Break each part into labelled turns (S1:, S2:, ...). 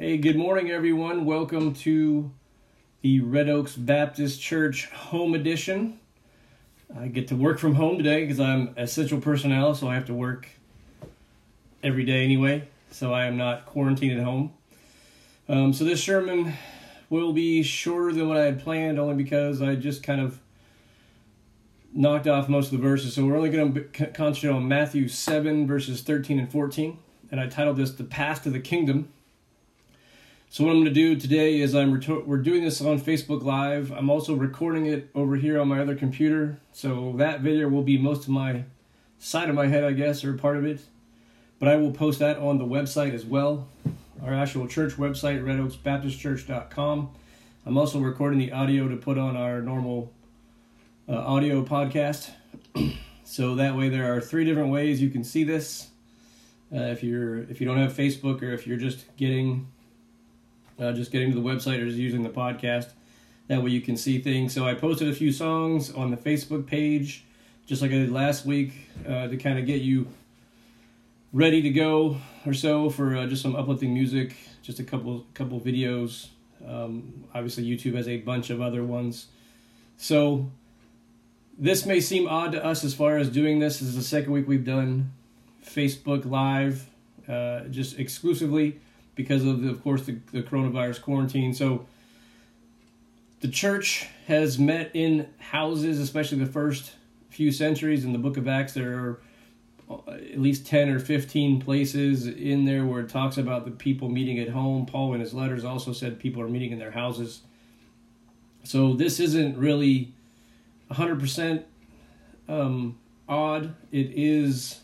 S1: Hey, good morning, everyone. Welcome to the Red Oaks Baptist Church Home Edition. I get to work from home today because I'm essential personnel, so I have to work every day anyway. So I am not quarantined at home. Um, so this sermon will be shorter than what I had planned, only because I just kind of knocked off most of the verses. So we're only going to concentrate on Matthew 7, verses 13 and 14. And I titled this The Path to the Kingdom. So what I'm going to do today is I'm we're doing this on Facebook Live. I'm also recording it over here on my other computer. So that video will be most of my side of my head, I guess, or part of it. But I will post that on the website as well, our actual church website, redoaksbaptistchurch.com. I'm also recording the audio to put on our normal uh, audio podcast. so that way, there are three different ways you can see this. Uh, if you're if you don't have Facebook or if you're just getting uh, just getting to the website or just using the podcast. That way you can see things. So I posted a few songs on the Facebook page, just like I did last week, uh, to kind of get you ready to go or so for uh, just some uplifting music. Just a couple couple videos. Um, obviously, YouTube has a bunch of other ones. So this may seem odd to us as far as doing this. This is the second week we've done Facebook Live, uh, just exclusively because of, of course, the, the coronavirus quarantine. So the church has met in houses, especially the first few centuries. In the book of Acts, there are uh, at least 10 or 15 places in there where it talks about the people meeting at home. Paul, in his letters, also said people are meeting in their houses. So this isn't really 100% um, odd. It is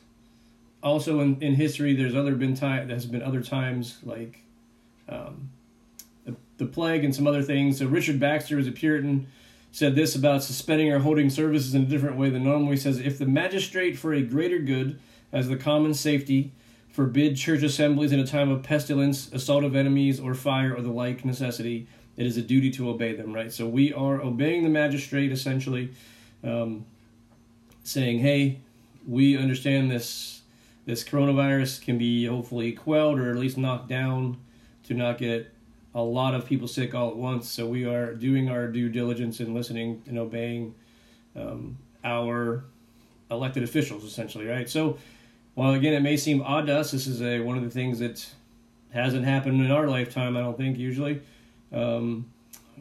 S1: also in, in history there's other been time there's been other times like um, the, the plague and some other things. So richard baxter was a puritan said this about suspending or holding services in a different way than normal. He says if the magistrate for a greater good as the common safety forbid church assemblies in a time of pestilence assault of enemies or fire or the like necessity it is a duty to obey them right? So we are obeying the magistrate essentially um, saying hey we understand this this coronavirus can be hopefully quelled or at least knocked down to not get a lot of people sick all at once. So we are doing our due diligence and listening and obeying um, our elected officials, essentially, right? So, while again it may seem odd to us, this is a one of the things that hasn't happened in our lifetime. I don't think usually, um,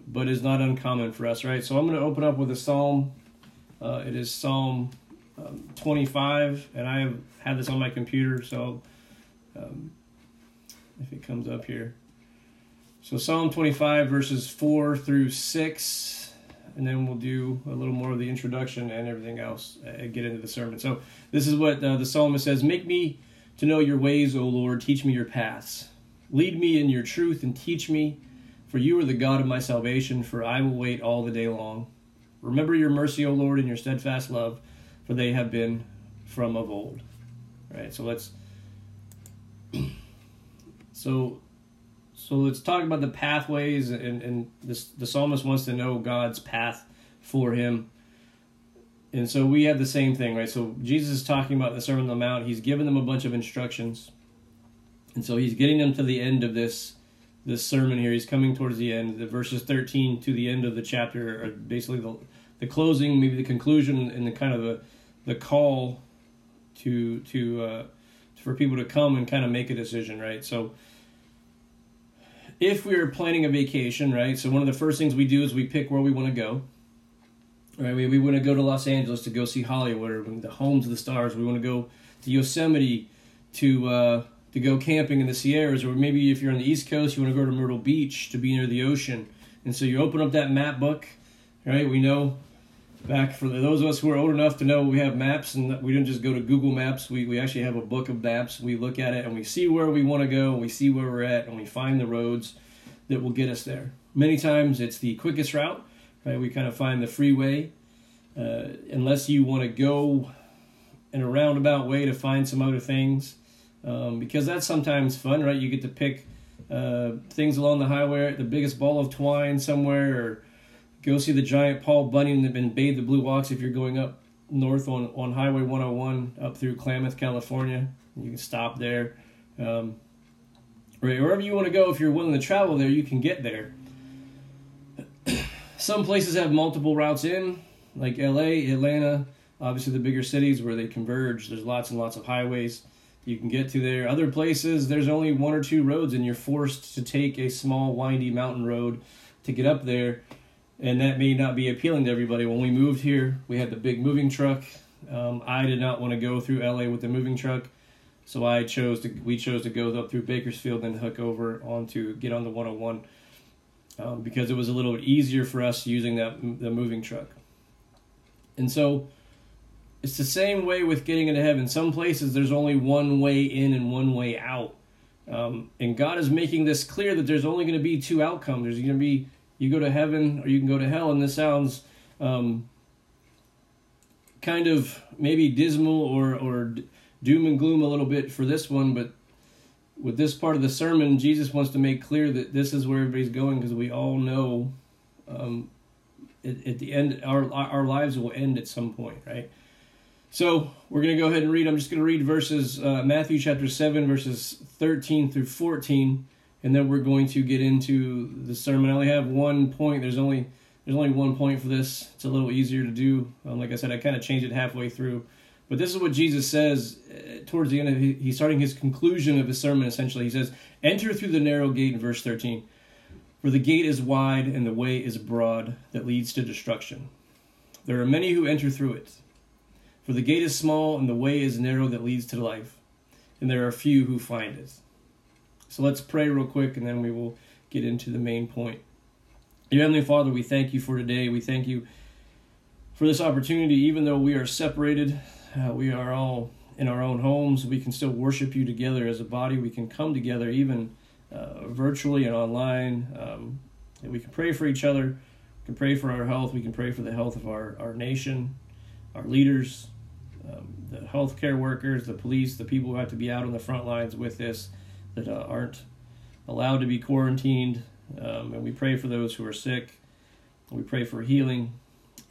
S1: but is not uncommon for us, right? So I'm going to open up with a psalm. Uh, it is Psalm um, 25, and I have had this on my computer, so um, if it comes up here. So Psalm 25, verses 4 through 6, and then we'll do a little more of the introduction and everything else and get into the sermon. So this is what uh, the psalmist says Make me to know your ways, O Lord, teach me your paths. Lead me in your truth and teach me, for you are the God of my salvation, for I will wait all the day long. Remember your mercy, O Lord, and your steadfast love for they have been from of old. Right? So let's so so let's talk about the pathways and, and this the psalmist wants to know God's path for him. And so we have the same thing, right? So Jesus is talking about the Sermon on the Mount. He's given them a bunch of instructions. And so he's getting them to the end of this this sermon here. He's coming towards the end. The verses 13 to the end of the chapter are basically the the closing, maybe the conclusion, and the kind of the the call to to uh, for people to come and kind of make a decision, right? So if we're planning a vacation, right? So one of the first things we do is we pick where we want to go. Right? We, we want to go to Los Angeles to go see Hollywood or the homes of the stars. We want to go to Yosemite to uh, to go camping in the Sierras, or maybe if you're on the East Coast, you want to go to Myrtle Beach to be near the ocean. And so you open up that map book, right? We know back for those of us who are old enough to know we have maps and we didn't just go to Google Maps. We, we actually have a book of maps. We look at it and we see where we want to go and we see where we're at and we find the roads that will get us there. Many times it's the quickest route, right? We kind of find the freeway. Uh, unless you want to go in a roundabout way to find some other things, um, because that's sometimes fun, right? You get to pick uh, things along the highway, the biggest ball of twine somewhere, or Go see the giant Paul Bunyan and Babe the Blue Ox if you're going up north on, on Highway 101 up through Klamath, California. You can stop there. Um, wherever you want to go, if you're willing to travel there, you can get there. Some places have multiple routes in, like LA, Atlanta, obviously the bigger cities where they converge. There's lots and lots of highways you can get to there. Other places, there's only one or two roads, and you're forced to take a small, windy mountain road to get up there. And that may not be appealing to everybody. When we moved here, we had the big moving truck. Um, I did not want to go through LA with the moving truck. So I chose to we chose to go up through Bakersfield and hook over onto get on the 101 um, because it was a little bit easier for us using that the moving truck. And so it's the same way with getting into heaven. Some places there's only one way in and one way out. Um, and God is making this clear that there's only going to be two outcomes. There's going to be you go to heaven or you can go to hell. And this sounds um, kind of maybe dismal or or doom and gloom a little bit for this one, but with this part of the sermon, Jesus wants to make clear that this is where everybody's going because we all know um, at, at, the end, our our lives will end at some point, right? So we're going to go ahead and read. I'm just going to read verses uh, Matthew chapter seven, verses 13 through 14, and then we're going to get into the sermon. I only have one point. There's only there's only one point for this. It's a little easier to do. Um, like I said, I kind of changed it halfway through. But this is what Jesus says uh, towards the end of he's starting his conclusion of his sermon essentially. He says, "Enter through the narrow gate in verse 13. For the gate is wide and the way is broad that leads to destruction. There are many who enter through it. For the gate is small and the way is narrow that leads to life, and there are few who find it." So let's pray real quick and then we will get into the main point. Dear Heavenly Father, we thank you for today. We thank you for this opportunity, even though we are separated uh, we are all in our own homes. We can still worship you together as a body. We can come together even uh, virtually and online. Um, and we can pray for each other. We can pray for our health. We can pray for the health of our, our nation, our leaders, um, the healthcare workers, the police, the people who have to be out on the front lines with this that uh, aren't allowed to be quarantined. Um, and we pray for those who are sick. We pray for healing.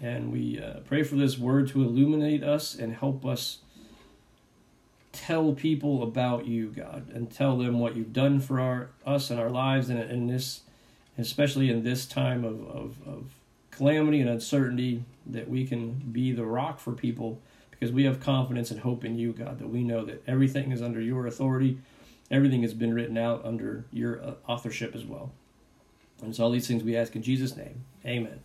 S1: And we uh, pray for this word to illuminate us and help us tell people about you, God, and tell them what you've done for our us and our lives, and in this, especially in this time of, of, of calamity and uncertainty, that we can be the rock for people because we have confidence and hope in you, God, that we know that everything is under your authority, everything has been written out under your uh, authorship as well. And so all these things we ask in Jesus' name. Amen.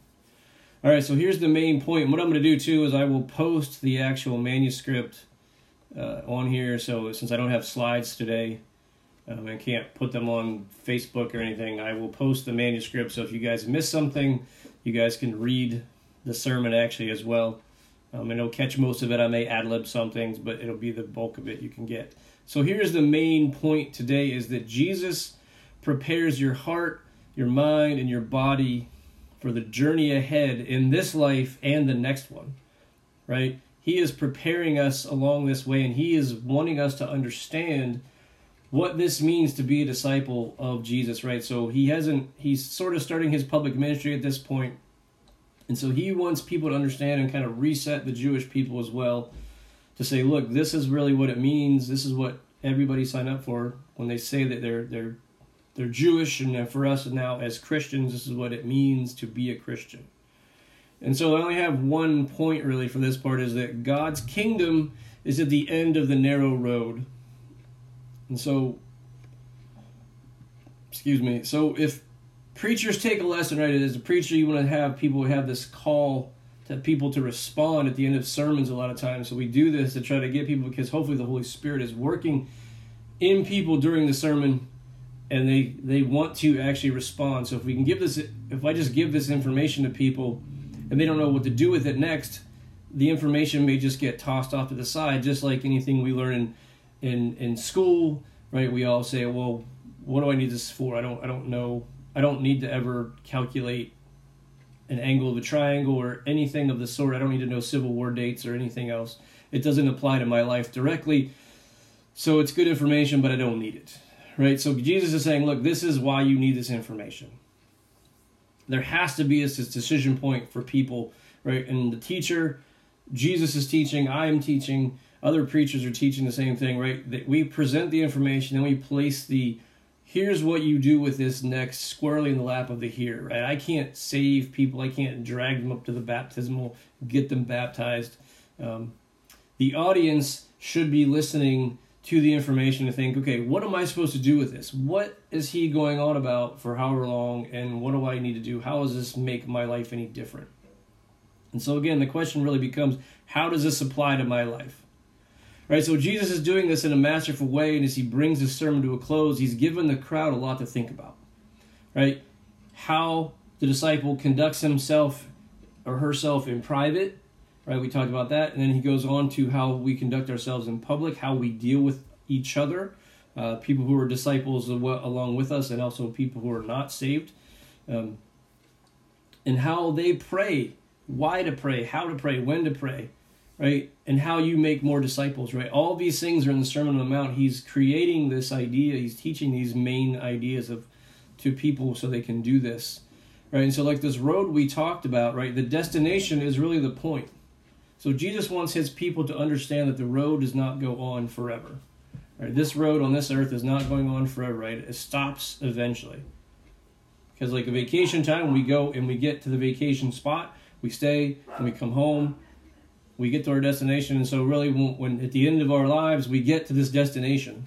S1: All right, so here's the main point. What I'm going to do too is I will post the actual manuscript uh, on here. So since I don't have slides today, um, I can't put them on Facebook or anything. I will post the manuscript. So if you guys miss something, you guys can read the sermon actually as well. Um, and it'll catch most of it. I may ad lib some things, but it'll be the bulk of it you can get. So here's the main point today: is that Jesus prepares your heart, your mind, and your body for the journey ahead in this life and the next one, right? He is preparing us along this way and he is wanting us to understand what this means to be a disciple of Jesus, right? So he hasn't, he's sort of starting his public ministry at this point. And so he wants people to understand and kind of reset the Jewish people as well to say, look, this is really what it means. This is what everybody signed up for when they say that they're they're they're Jewish, and for us now as Christians, this is what it means to be a Christian. And so I only have one point really for this part is that God's kingdom is at the end of the narrow road. And so, excuse me, so if preachers take a lesson, right, as a preacher, you want to have people have this call to people to respond at the end of sermons a lot of times. So we do this to try to get people because hopefully the Holy Spirit is working in people during the sermon and they they want to actually respond. So if we can give this, if I just give this information to people, and they don't know what to do with it next, the information may just get tossed off to the side, just like anything we learn in in in school, right? We all say, well, what do I need this for? I don't I don't know. I don't need to ever calculate an angle of a triangle or anything of the sort. I don't need to know Civil War dates or anything else. It doesn't apply to my life directly. So it's good information, but I don't need it right? So Jesus is saying, look, this is why you need this information. There has to be this decision point for people, right? And the teacher, Jesus is teaching, I am teaching, other preachers are teaching the same thing, right? That we present the information and we place the here's what you do with this next squarely in the lap of the here, right? I can't save people. I can't drag them up to the baptismal, get them baptized. Um, the audience should be listening to the information to think, okay, what am I supposed to do with this? What is he going on about for however long, and what do I need to do? How does this make my life any different? And so, again, the question really becomes how does this apply to my life? Right, so Jesus is doing this in a masterful way, and as he brings his sermon to a close, he's given the crowd a lot to think about. Right? How the disciple conducts himself or herself in private, right? We talked about that. And then he goes on to how we conduct ourselves in public, how we deal with each other, uh, people who are disciples along with us, and also people who are not saved, um, and how they pray, why to pray, how to pray, when to pray, right? And how you make more disciples, right? All these things are in the Sermon on the Mount. He's creating this idea, he's teaching these main ideas of to people so they can do this. Right? And so like this road we talked about, right? The destination is really the point. So Jesus wants his people to understand that the road does not go on forever. Right? This road on this earth is not going on forever, right? It stops eventually. Because like a vacation time, we go and we get to the vacation spot, we stay, and we come home, we get to our destination. And so really when, when at the end of our lives, we get to this destination.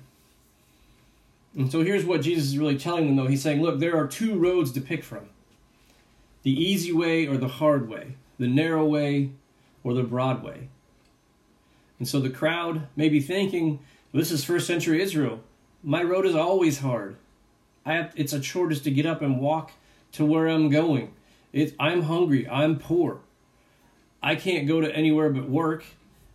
S1: And so here's what Jesus is really telling them though. He's saying, look, there are two roads to pick from. The easy way or the hard way. The narrow way or the broad way. And so the crowd may be thinking, this is first century Israel. My road is always hard. I have, it's a chore just to get up and walk to where I'm going. It, I'm hungry. I'm poor. I can't go to anywhere but work.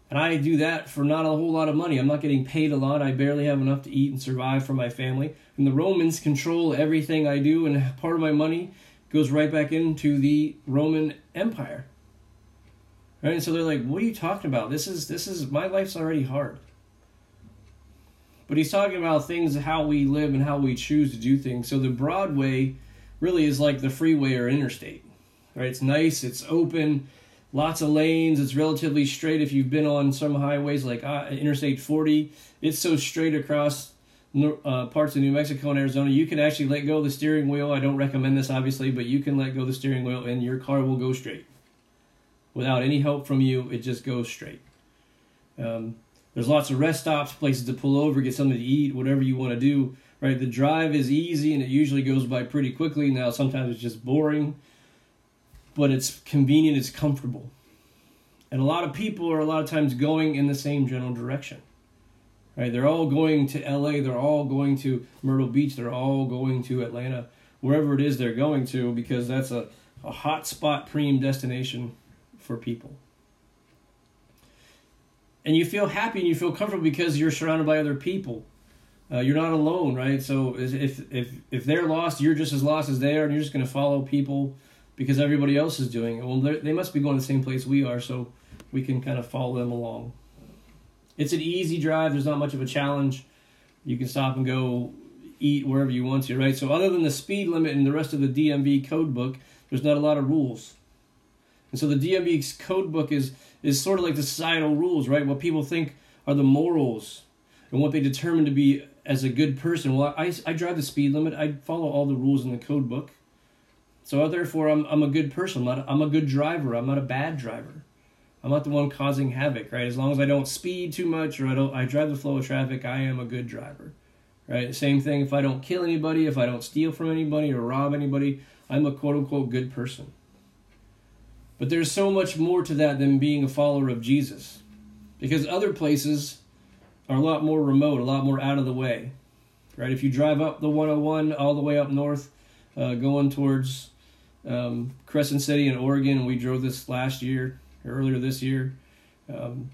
S1: And I do that for not a whole lot of money. I'm not getting paid a lot. I barely have enough to eat and survive for my family. And the Romans control everything I do, and part of my money goes right back into the Roman Empire. Right? And so they're like, "What are you talking about? This is this is my life's already hard." But he's talking about things, how we live and how we choose to do things. So the Broadway really is like the freeway or interstate. Right? It's nice, it's open, lots of lanes, it's relatively straight if you've been on some highways like uh, Interstate 40. It's so straight across uh, parts of New Mexico and Arizona, you can actually let go of the steering wheel. I don't recommend this, obviously, but you can let go of the steering wheel and your car will go straight without any help from you. It just goes straight. Um, there's lots of rest stops, places to pull over, get something to eat, whatever you want to do. Right, the drive is easy and it usually goes by pretty quickly. Now sometimes it's just boring, but it's convenient, it's comfortable, and a lot of people are a lot of times going in the same general direction. Right, they're all going to L.A., they're all going to Myrtle Beach, they're all going to Atlanta, wherever it is they're going to, because that's a, a hot spot preem destination for people. And you feel happy and you feel comfortable because you're surrounded by other people. Uh, you're not alone, right? So if if if they're lost, you're just as lost as they are, and you're just going to follow people because everybody else is doing it. Well, they must be going the same place we are, so we can kind of follow them along. It's an easy drive. There's not much of a challenge. You can stop and go eat wherever you want to, right? So other than the speed limit and the rest of the DMV code book, there's not a lot of rules. And so the DMV's code book is is sort of like the societal rules, right? What people think are the morals and what they determine to be as a good person. Well, I, I drive the speed limit. I follow all the rules in the code book. So therefore, I'm, I'm a good person. I'm, not, I'm a good driver. I'm not a bad driver. I'm not the one causing havoc, right? As long as I don't speed too much or I don't I drive the flow of traffic, I am a good driver. Right? Same thing if I don't kill anybody, if I don't steal from anybody or rob anybody, I'm a quote unquote good person. But there's so much more to that than being a follower of Jesus. Because other places are a lot more remote, a lot more out of the way. Right? If you drive up the 101 all the way up north, uh, going towards um, Crescent City in Oregon, we drove this last year, earlier this year. Um,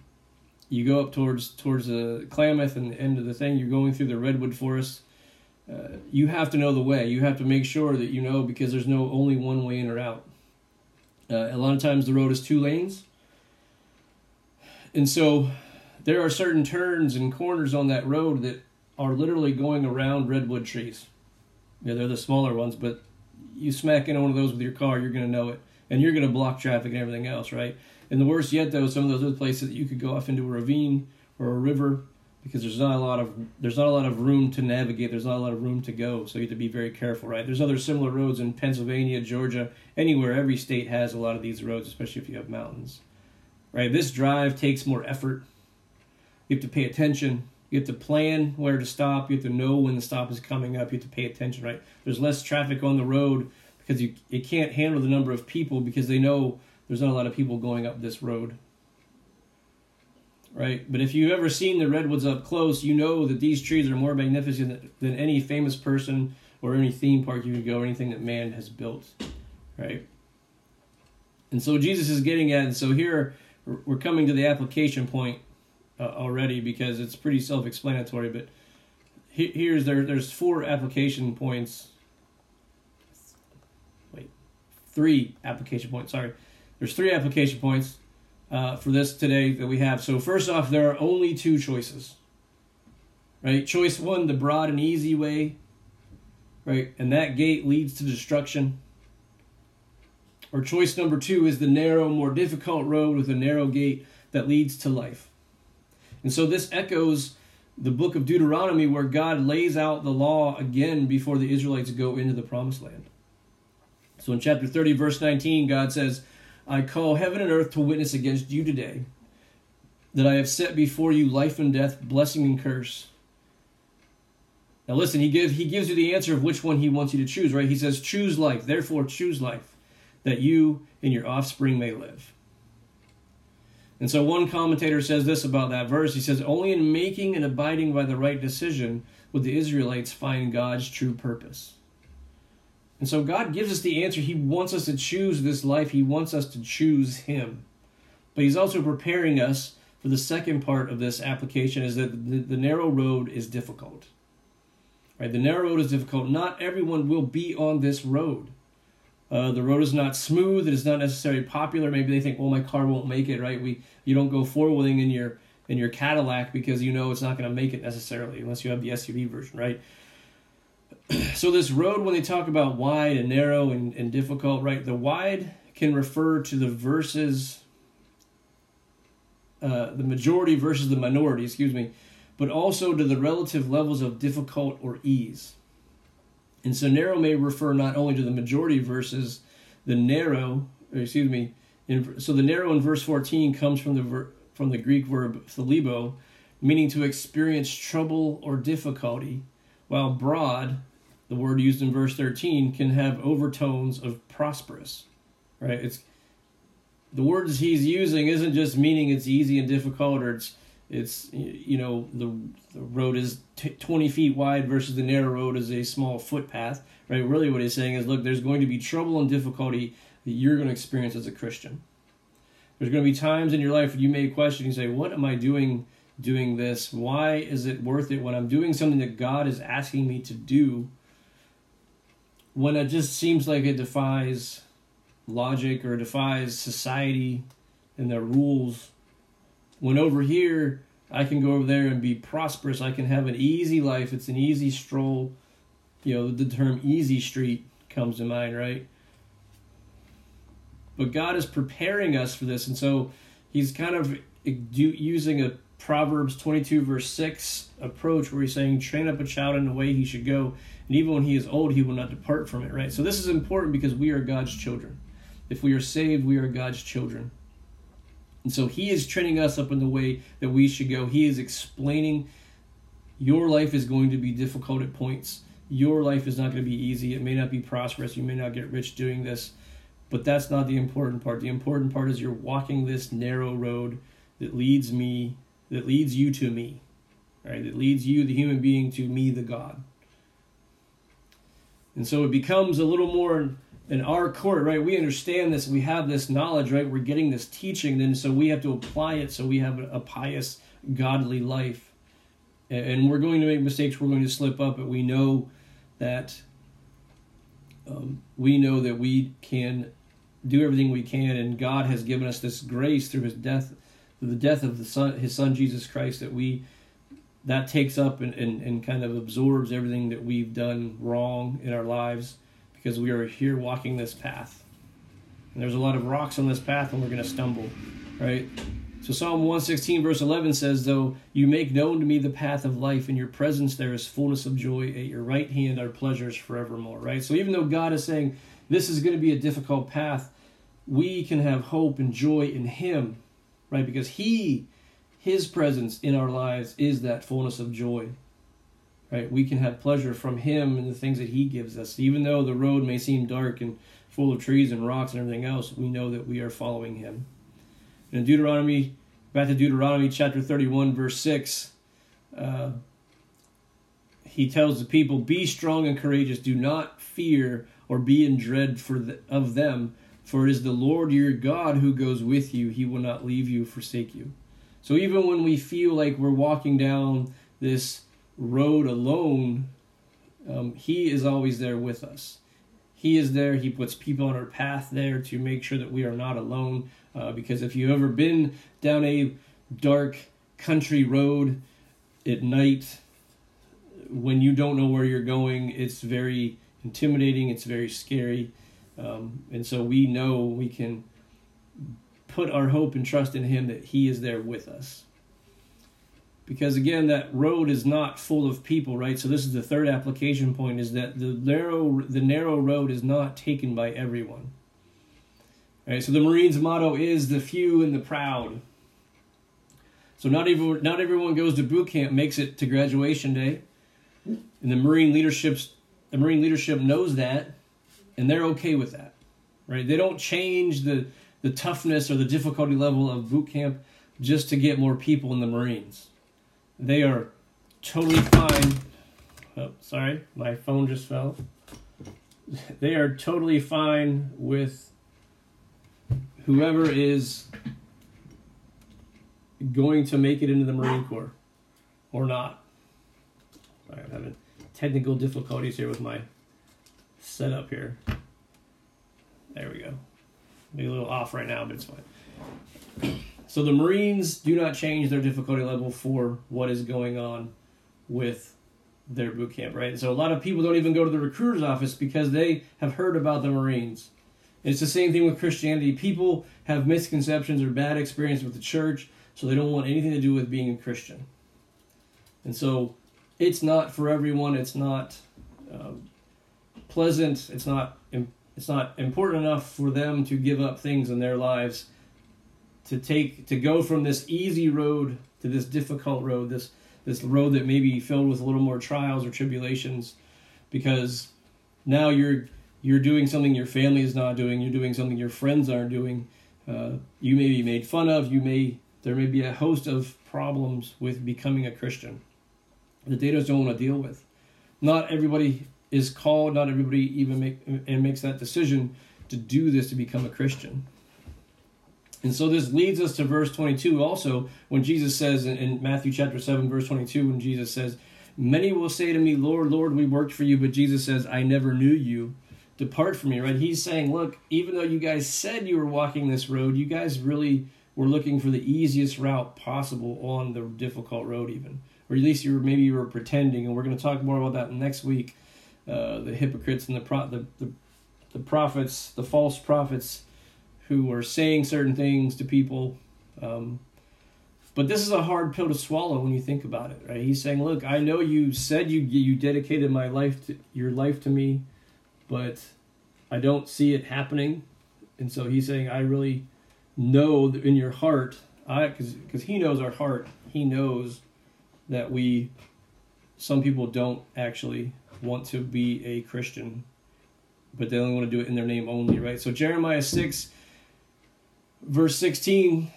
S1: you go up towards towards the Klamath and the end of the thing. You're going through the redwood forest. Uh, you have to know the way. You have to make sure that you know because there's no only one way in or out. Uh, a lot of times the road is two lanes. And so there are certain turns and corners on that road that are literally going around redwood trees. Yeah, they're the smaller ones, but you smack into one of those with your car, you're going to know it. And you're going to block traffic and everything else, right? And the worst yet, though, some of those other places that you could go off into a ravine or a river because there's not a lot of there's not a lot of room to navigate. There's not a lot of room to go, so you have to be very careful, right? There's other similar roads in Pennsylvania, Georgia, anywhere. Every state has a lot of these roads, especially if you have mountains, right? This drive takes more effort. You have to pay attention. You have to plan where to stop. You have to know when the stop is coming up. You have to pay attention, right? There's less traffic on the road because you it can't handle the number of people because they know there's not a lot of people going up this road right? But if you've ever seen the redwoods up close, you know that these trees are more magnificent than any famous person or any theme park you could go or anything that man has built, right? And so Jesus is getting at, and so here we're coming to the application point uh, already because it's pretty self-explanatory. But here's there there's four application points. Wait, three application points. Sorry, there's three application points uh, for this today that we have. So, first off, there are only two choices. Right? Choice one, the broad and easy way. Right? And that gate leads to destruction. Or choice number two is the narrow, more difficult road with a narrow gate that leads to life. And so this echoes the book of Deuteronomy where God lays out the law again before the Israelites go into the promised land. So in chapter 30, verse 19, God says, I call heaven and earth to witness against you today that I have set before you life and death, blessing and curse. Now listen, he gives he gives you the answer of which one he wants you to choose, right? He says, choose life, therefore choose life, that you and your offspring may live. And so one commentator says this about that verse. He says, Only in making and abiding by the right decision would the Israelites find God's true purpose. And so God gives us the answer. He wants us to choose this life, He wants us to choose Him. But He's also preparing us for the second part of this application is that the, the narrow road is difficult. Right? The narrow road is difficult. Not everyone will be on this road. Uh, the road is not smooth. It is not necessarily popular. Maybe they think, "Well, my car won't make it." Right? We you don't go four wheeling in your in your Cadillac because you know it's not going to make it necessarily unless you have the SUV version, right? so this road when they talk about wide and narrow and, and difficult right the wide can refer to the verses uh, the majority versus the minority excuse me but also to the relative levels of difficult or ease and so narrow may refer not only to the majority versus the narrow excuse me in, so the narrow in verse 14 comes from the ver, from the greek verb thalibo meaning to experience trouble or difficulty while broad the word used in verse 13 can have overtones of prosperous right? It's the words he's using isn't just meaning it's easy and difficult or it's it's you know the, the road is t- 20 feet wide versus the narrow road is a small footpath right? Really what he's saying is look there's going to be trouble and difficulty that you're going to experience as a christian. There's going to be times in your life where you may question and say what am i doing doing this? Why is it worth it when i'm doing something that god is asking me to do? When it just seems like it defies logic or defies society and their rules. When over here, I can go over there and be prosperous. I can have an easy life. It's an easy stroll. You know, the term easy street comes to mind, right? But God is preparing us for this. And so he's kind of using a Proverbs 22, verse 6 approach where he's saying, train up a child in the way he should go. And even when he is old, he will not depart from it, right? So this is important because we are God's children. If we are saved, we are God's children. And so he is training us up in the way that we should go. He is explaining your life is going to be difficult at points. Your life is not going to be easy. It may not be prosperous. You may not get rich doing this. But that's not the important part. The important part is you're walking this narrow road that leads me that leads you to me, right? That leads you, the human being, to me, the God. And so it becomes a little more in our court, right? We understand this, we have this knowledge, right? We're getting this teaching, then so we have to apply it so we have a pious, godly life. And we're going to make mistakes, we're going to slip up, but we know that um, we know that we can do everything we can, and God has given us this grace through His death the death of the son, his son Jesus Christ, that we that takes up and, and, and kind of absorbs everything that we've done wrong in our lives because we are here walking this path. And there's a lot of rocks on this path and we're going to stumble, right? So Psalm 116 verse 11 says, Though you make known to me the path of life, in your presence there is fullness of joy, at your right hand are pleasures forevermore, right? So even though God is saying this is going to be a difficult path, we can have hope and joy in him, right? Because he, his presence in our lives is that fullness of joy. Right? We can have pleasure from him and the things that he gives us. Even though the road may seem dark and full of trees and rocks and everything else, we know that we are following him. In Deuteronomy, back to Deuteronomy chapter 31, verse 6, uh, he tells the people, Be strong and courageous. Do not fear or be in dread for the, of them, for it is the Lord your God who goes with you. He will not leave you, forsake you. So even when we feel like we're walking down this road alone, um, He is always there with us. He is there. He puts people on our path there to make sure that we are not alone. Uh, because if you've ever been down a dark country road at night, when you don't know where you're going, it's very intimidating. It's very scary. Um, and so we know we can put our hope and trust in Him that He is there with us. Because again, that road is not full of people, right? So this is the third application point: is that the narrow the narrow road is not taken by everyone. Right. So the Marines' motto is the few and the proud. So not even not everyone goes to boot camp makes it to graduation day, and the Marine leadership's the Marine leadership knows that, and they're okay with that, right? They don't change the the toughness or the difficulty level of boot camp just to get more people in the Marines. They are totally fine. Oh, sorry, my phone just fell. They are totally fine with whoever is going to make it into the Marine Corps or not. Sorry, I'm having technical difficulties here with my setup here. There we go. Maybe a little off right now, but it's fine. So the Marines do not change their difficulty level for what is going on with their boot camp, right? So a lot of people don't even go to the recruiter's office because they have heard about the Marines. It's the same thing with Christianity. People have misconceptions or bad experience with the church, so they don't want anything to do with being a Christian. And so it's not for everyone. It's not um, pleasant. It's not it's not important enough for them to give up things in their lives to take to go from this easy road to this difficult road this this road that may be filled with a little more trials or tribulations because now you're you're doing something your family is not doing you're doing something your friends aren't doing uh, you may be made fun of you may there may be a host of problems with becoming a christian that they just don't want to deal with. Not everybody is called not everybody even make and makes that decision to do this to become a christian and so this leads us to verse 22 also, when Jesus says in, Matthew chapter 7, verse 22, when Jesus says, Many will say to me, Lord, Lord, we worked for you, but Jesus says, I never knew you. Depart from me, right? He's saying, Look, even though you guys said you were walking this road, you guys really were looking for the easiest route possible on the difficult road, even. Or at least you were maybe you were pretending, and we're going to talk more about that next week. Uh, the hypocrites and the, pro- the, the the prophets, the false prophets who are saying certain things to people. Um, but this is a hard pill to swallow when you think about it, right? He's saying, "Look, I know you said you you dedicated my life to your life to me, but I don't see it happening." And so he's saying, "I really know that in your heart, I because because he knows our heart. He knows that we some people don't actually want to be a Christian, but they only want to do it in their name only, right? So Jeremiah six verse 16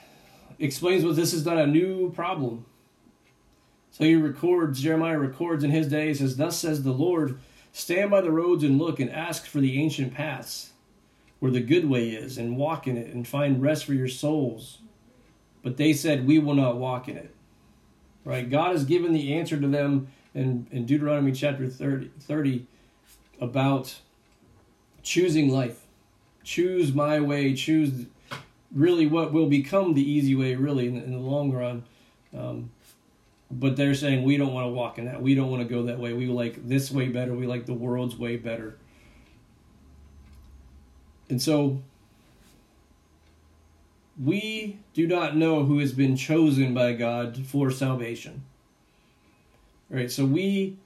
S1: explains what this is not a new problem. So he records, Jeremiah records in his day, says, Thus says the Lord, stand by the roads and look and ask for the ancient paths where the good way is, and walk in it and find rest for your souls. But they said, We will not walk in it. Right? God has given the answer to them in, in Deuteronomy chapter 30, 30 about choosing life. Choose my way, choose really what will become the easy way, really, in, in the long run. Um, but they're saying we don't want to walk in that. We don't want to go that way. We like this way better. We like the world's way better. And so we do not know who has been chosen by God for salvation. All right, so we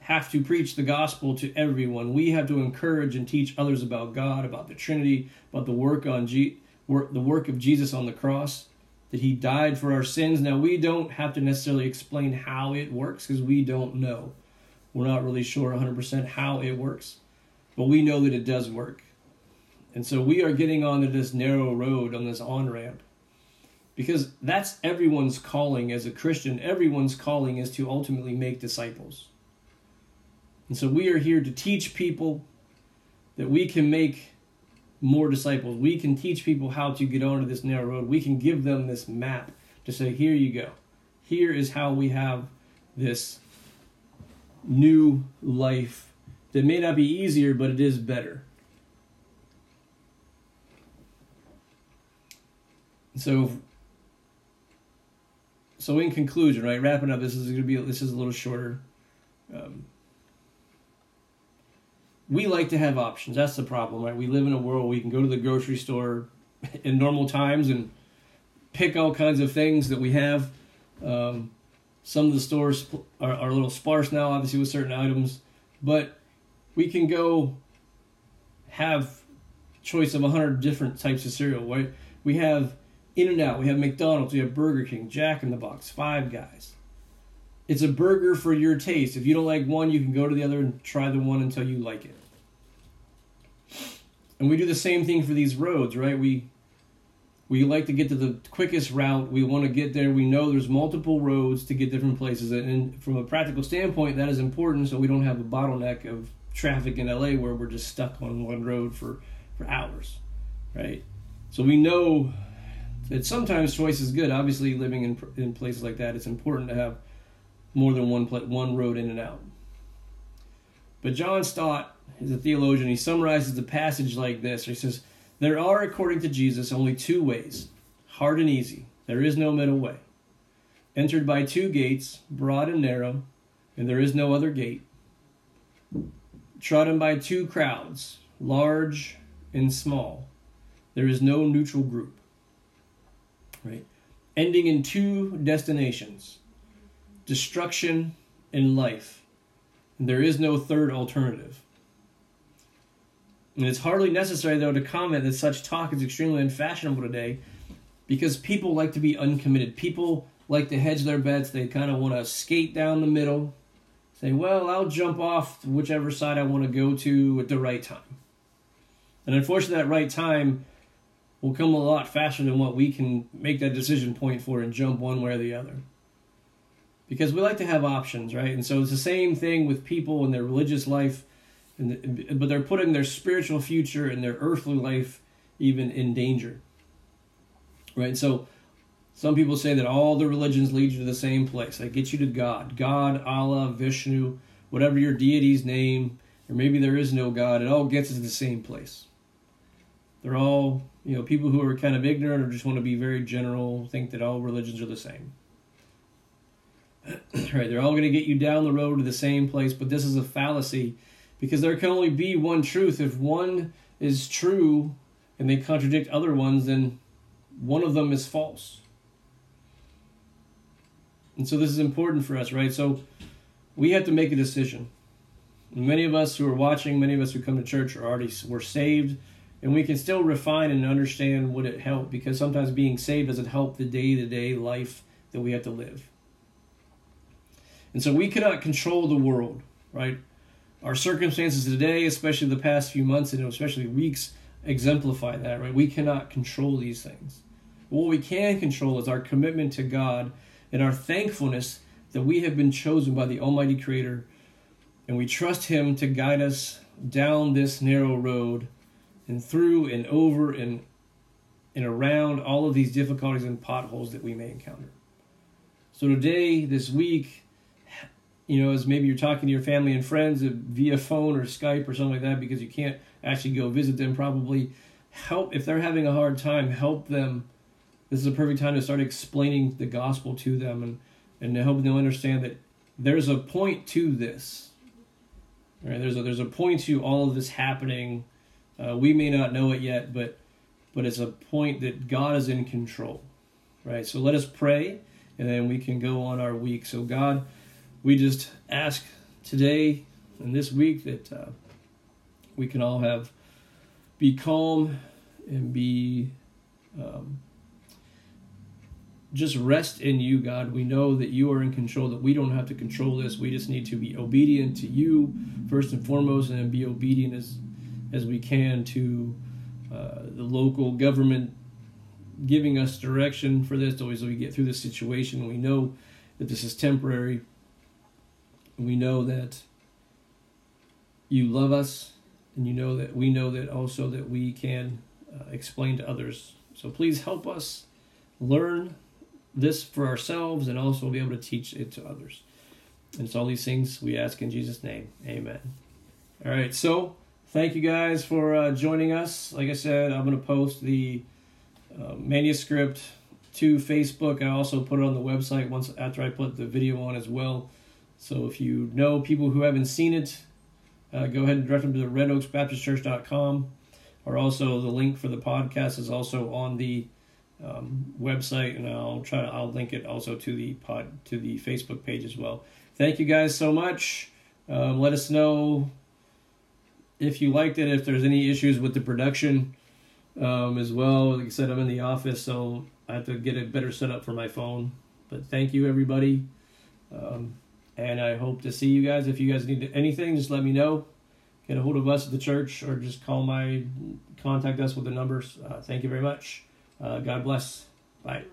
S1: have to preach the gospel to everyone. We have to encourage and teach others about God, about the Trinity, about the work on G- work, the work of Jesus on the cross, that He died for our sins. Now we don't have to necessarily explain how it works because we don't know. We're not really sure 100% how it works, but we know that it does work. And so we are getting onto this narrow road on this on ramp because that's everyone's calling as a Christian. Everyone's calling is to ultimately make disciples. And so we are here to teach people that we can make more disciples. We can teach people how to get onto this narrow road. We can give them this map to say, here you go. Here is how we have this new life that may not be easier, but it is better. So, so in conclusion, right, wrapping up, this is going to be this is a little shorter. Um, we like to have options. That's the problem, right? We live in a world where we can go to the grocery store in normal times and pick all kinds of things that we have. Um, some of the stores are, are a little sparse now, obviously, with certain items, but we can go have choice of a hundred different types of cereal. Right? We have In-N-Out, we have McDonald's, we have Burger King, Jack in the Box, Five Guys. It's a burger for your taste. If you don't like one, you can go to the other and try the one until you like it. And we do the same thing for these roads, right? We we like to get to the quickest route. We want to get there. We know there's multiple roads to get different places, and from a practical standpoint, that is important, so we don't have a bottleneck of traffic in LA where we're just stuck on one road for for hours, right? So we know that sometimes choice is good. Obviously, living in in places like that, it's important to have more than one one road in and out. But John Stott is a theologian. He summarizes the passage like this. He says, "There are, according to Jesus, only two ways, hard and easy. There is no middle way. Entered by two gates, broad and narrow, and there is no other gate. Trodden by two crowds, large and small. There is no neutral group." Right? Ending in two destinations destruction, and life. There is no third alternative. And it's hardly necessary, though, to comment that such talk is extremely unfashionable today because people like to be uncommitted. People like to hedge their bets. They kind of want to skate down the middle, say, well, I'll jump off whichever side I want to go to at the right time. And unfortunately, that right time will come a lot faster than what we can make that decision point for and jump one way or the other because we like to have options, right? And so it's the same thing with people in their religious life, and but they're putting their spiritual future and their earthly life even in danger, right? So some people say that all the religions lead you to the same place. They get you to God, God, Allah, Vishnu, whatever your deity's name, or maybe there is no God. It all gets us to the same place. They're all, you know, people who are kind of ignorant or just want to be very general, think that all religions are the same. right, they're all going to get you down the road to the same place, but this is a fallacy because there can only be one truth. If one is true and they contradict other ones, then one of them is false. And so this is important for us, right? So we have to make a decision. Many of us who are watching, many of us who come to church are already we're saved, and we can still refine and understand what it helped because sometimes being saved doesn't help the day to day life that we have to live. And so we cannot control the world, right? Our circumstances today, especially the past few months and especially weeks, exemplify that, right? We cannot control these things. But what we can control is our commitment to God and our thankfulness that we have been chosen by the Almighty Creator and we trust Him to guide us down this narrow road and through and over and and around all of these difficulties and potholes that we may encounter. So today, this week, you know, as maybe you're talking to your family and friends via phone or Skype or something like that because you can't actually go visit them, probably help if they're having a hard time, help them. This is a perfect time to start explaining the gospel to them and, and to help them understand that there's a point to this. Right? There's a there's a point to all of this happening. Uh, we may not know it yet, but but it's a point that God is in control, right? So let us pray, and then we can go on our week. So, God, we just ask today and this week that uh, we can all have be calm and be um, just rest in you, God. We know that you are in control, that we don't have to control this. We just need to be obedient to you first and foremost, and be obedient as as we can to uh, the local government giving us direction for this as we get through this situation. We know that this is temporary. We know that you love us, and you know that we know that also that we can uh, explain to others. So please help us learn this for ourselves and also be able to teach it to others. And so all these things we ask in Jesus' name. Amen. All right, so thank you guys for uh, joining us. Like I said, I'm going to post the uh, manuscript to Facebook. I also put it on the website once after I put the video on as well. So if you know people who haven't seen it, uh, go ahead and direct them to the Red Oaks Baptist redoaksbaptistchurch.com. Or also the link for the podcast is also on the um, website, and I'll try to I'll link it also to the pod to the Facebook page as well. Thank you guys so much. Um, let us know if you liked it, if there's any issues with the production um, as well. Like I said, I'm in the office, so I have to get it better set up for my phone. But thank you, everybody. Um, and I hope to see you guys. If you guys need anything, just let me know. Get a hold of us at the church or just call my, contact us with the numbers. Uh, thank you very much. Uh, God bless. Bye.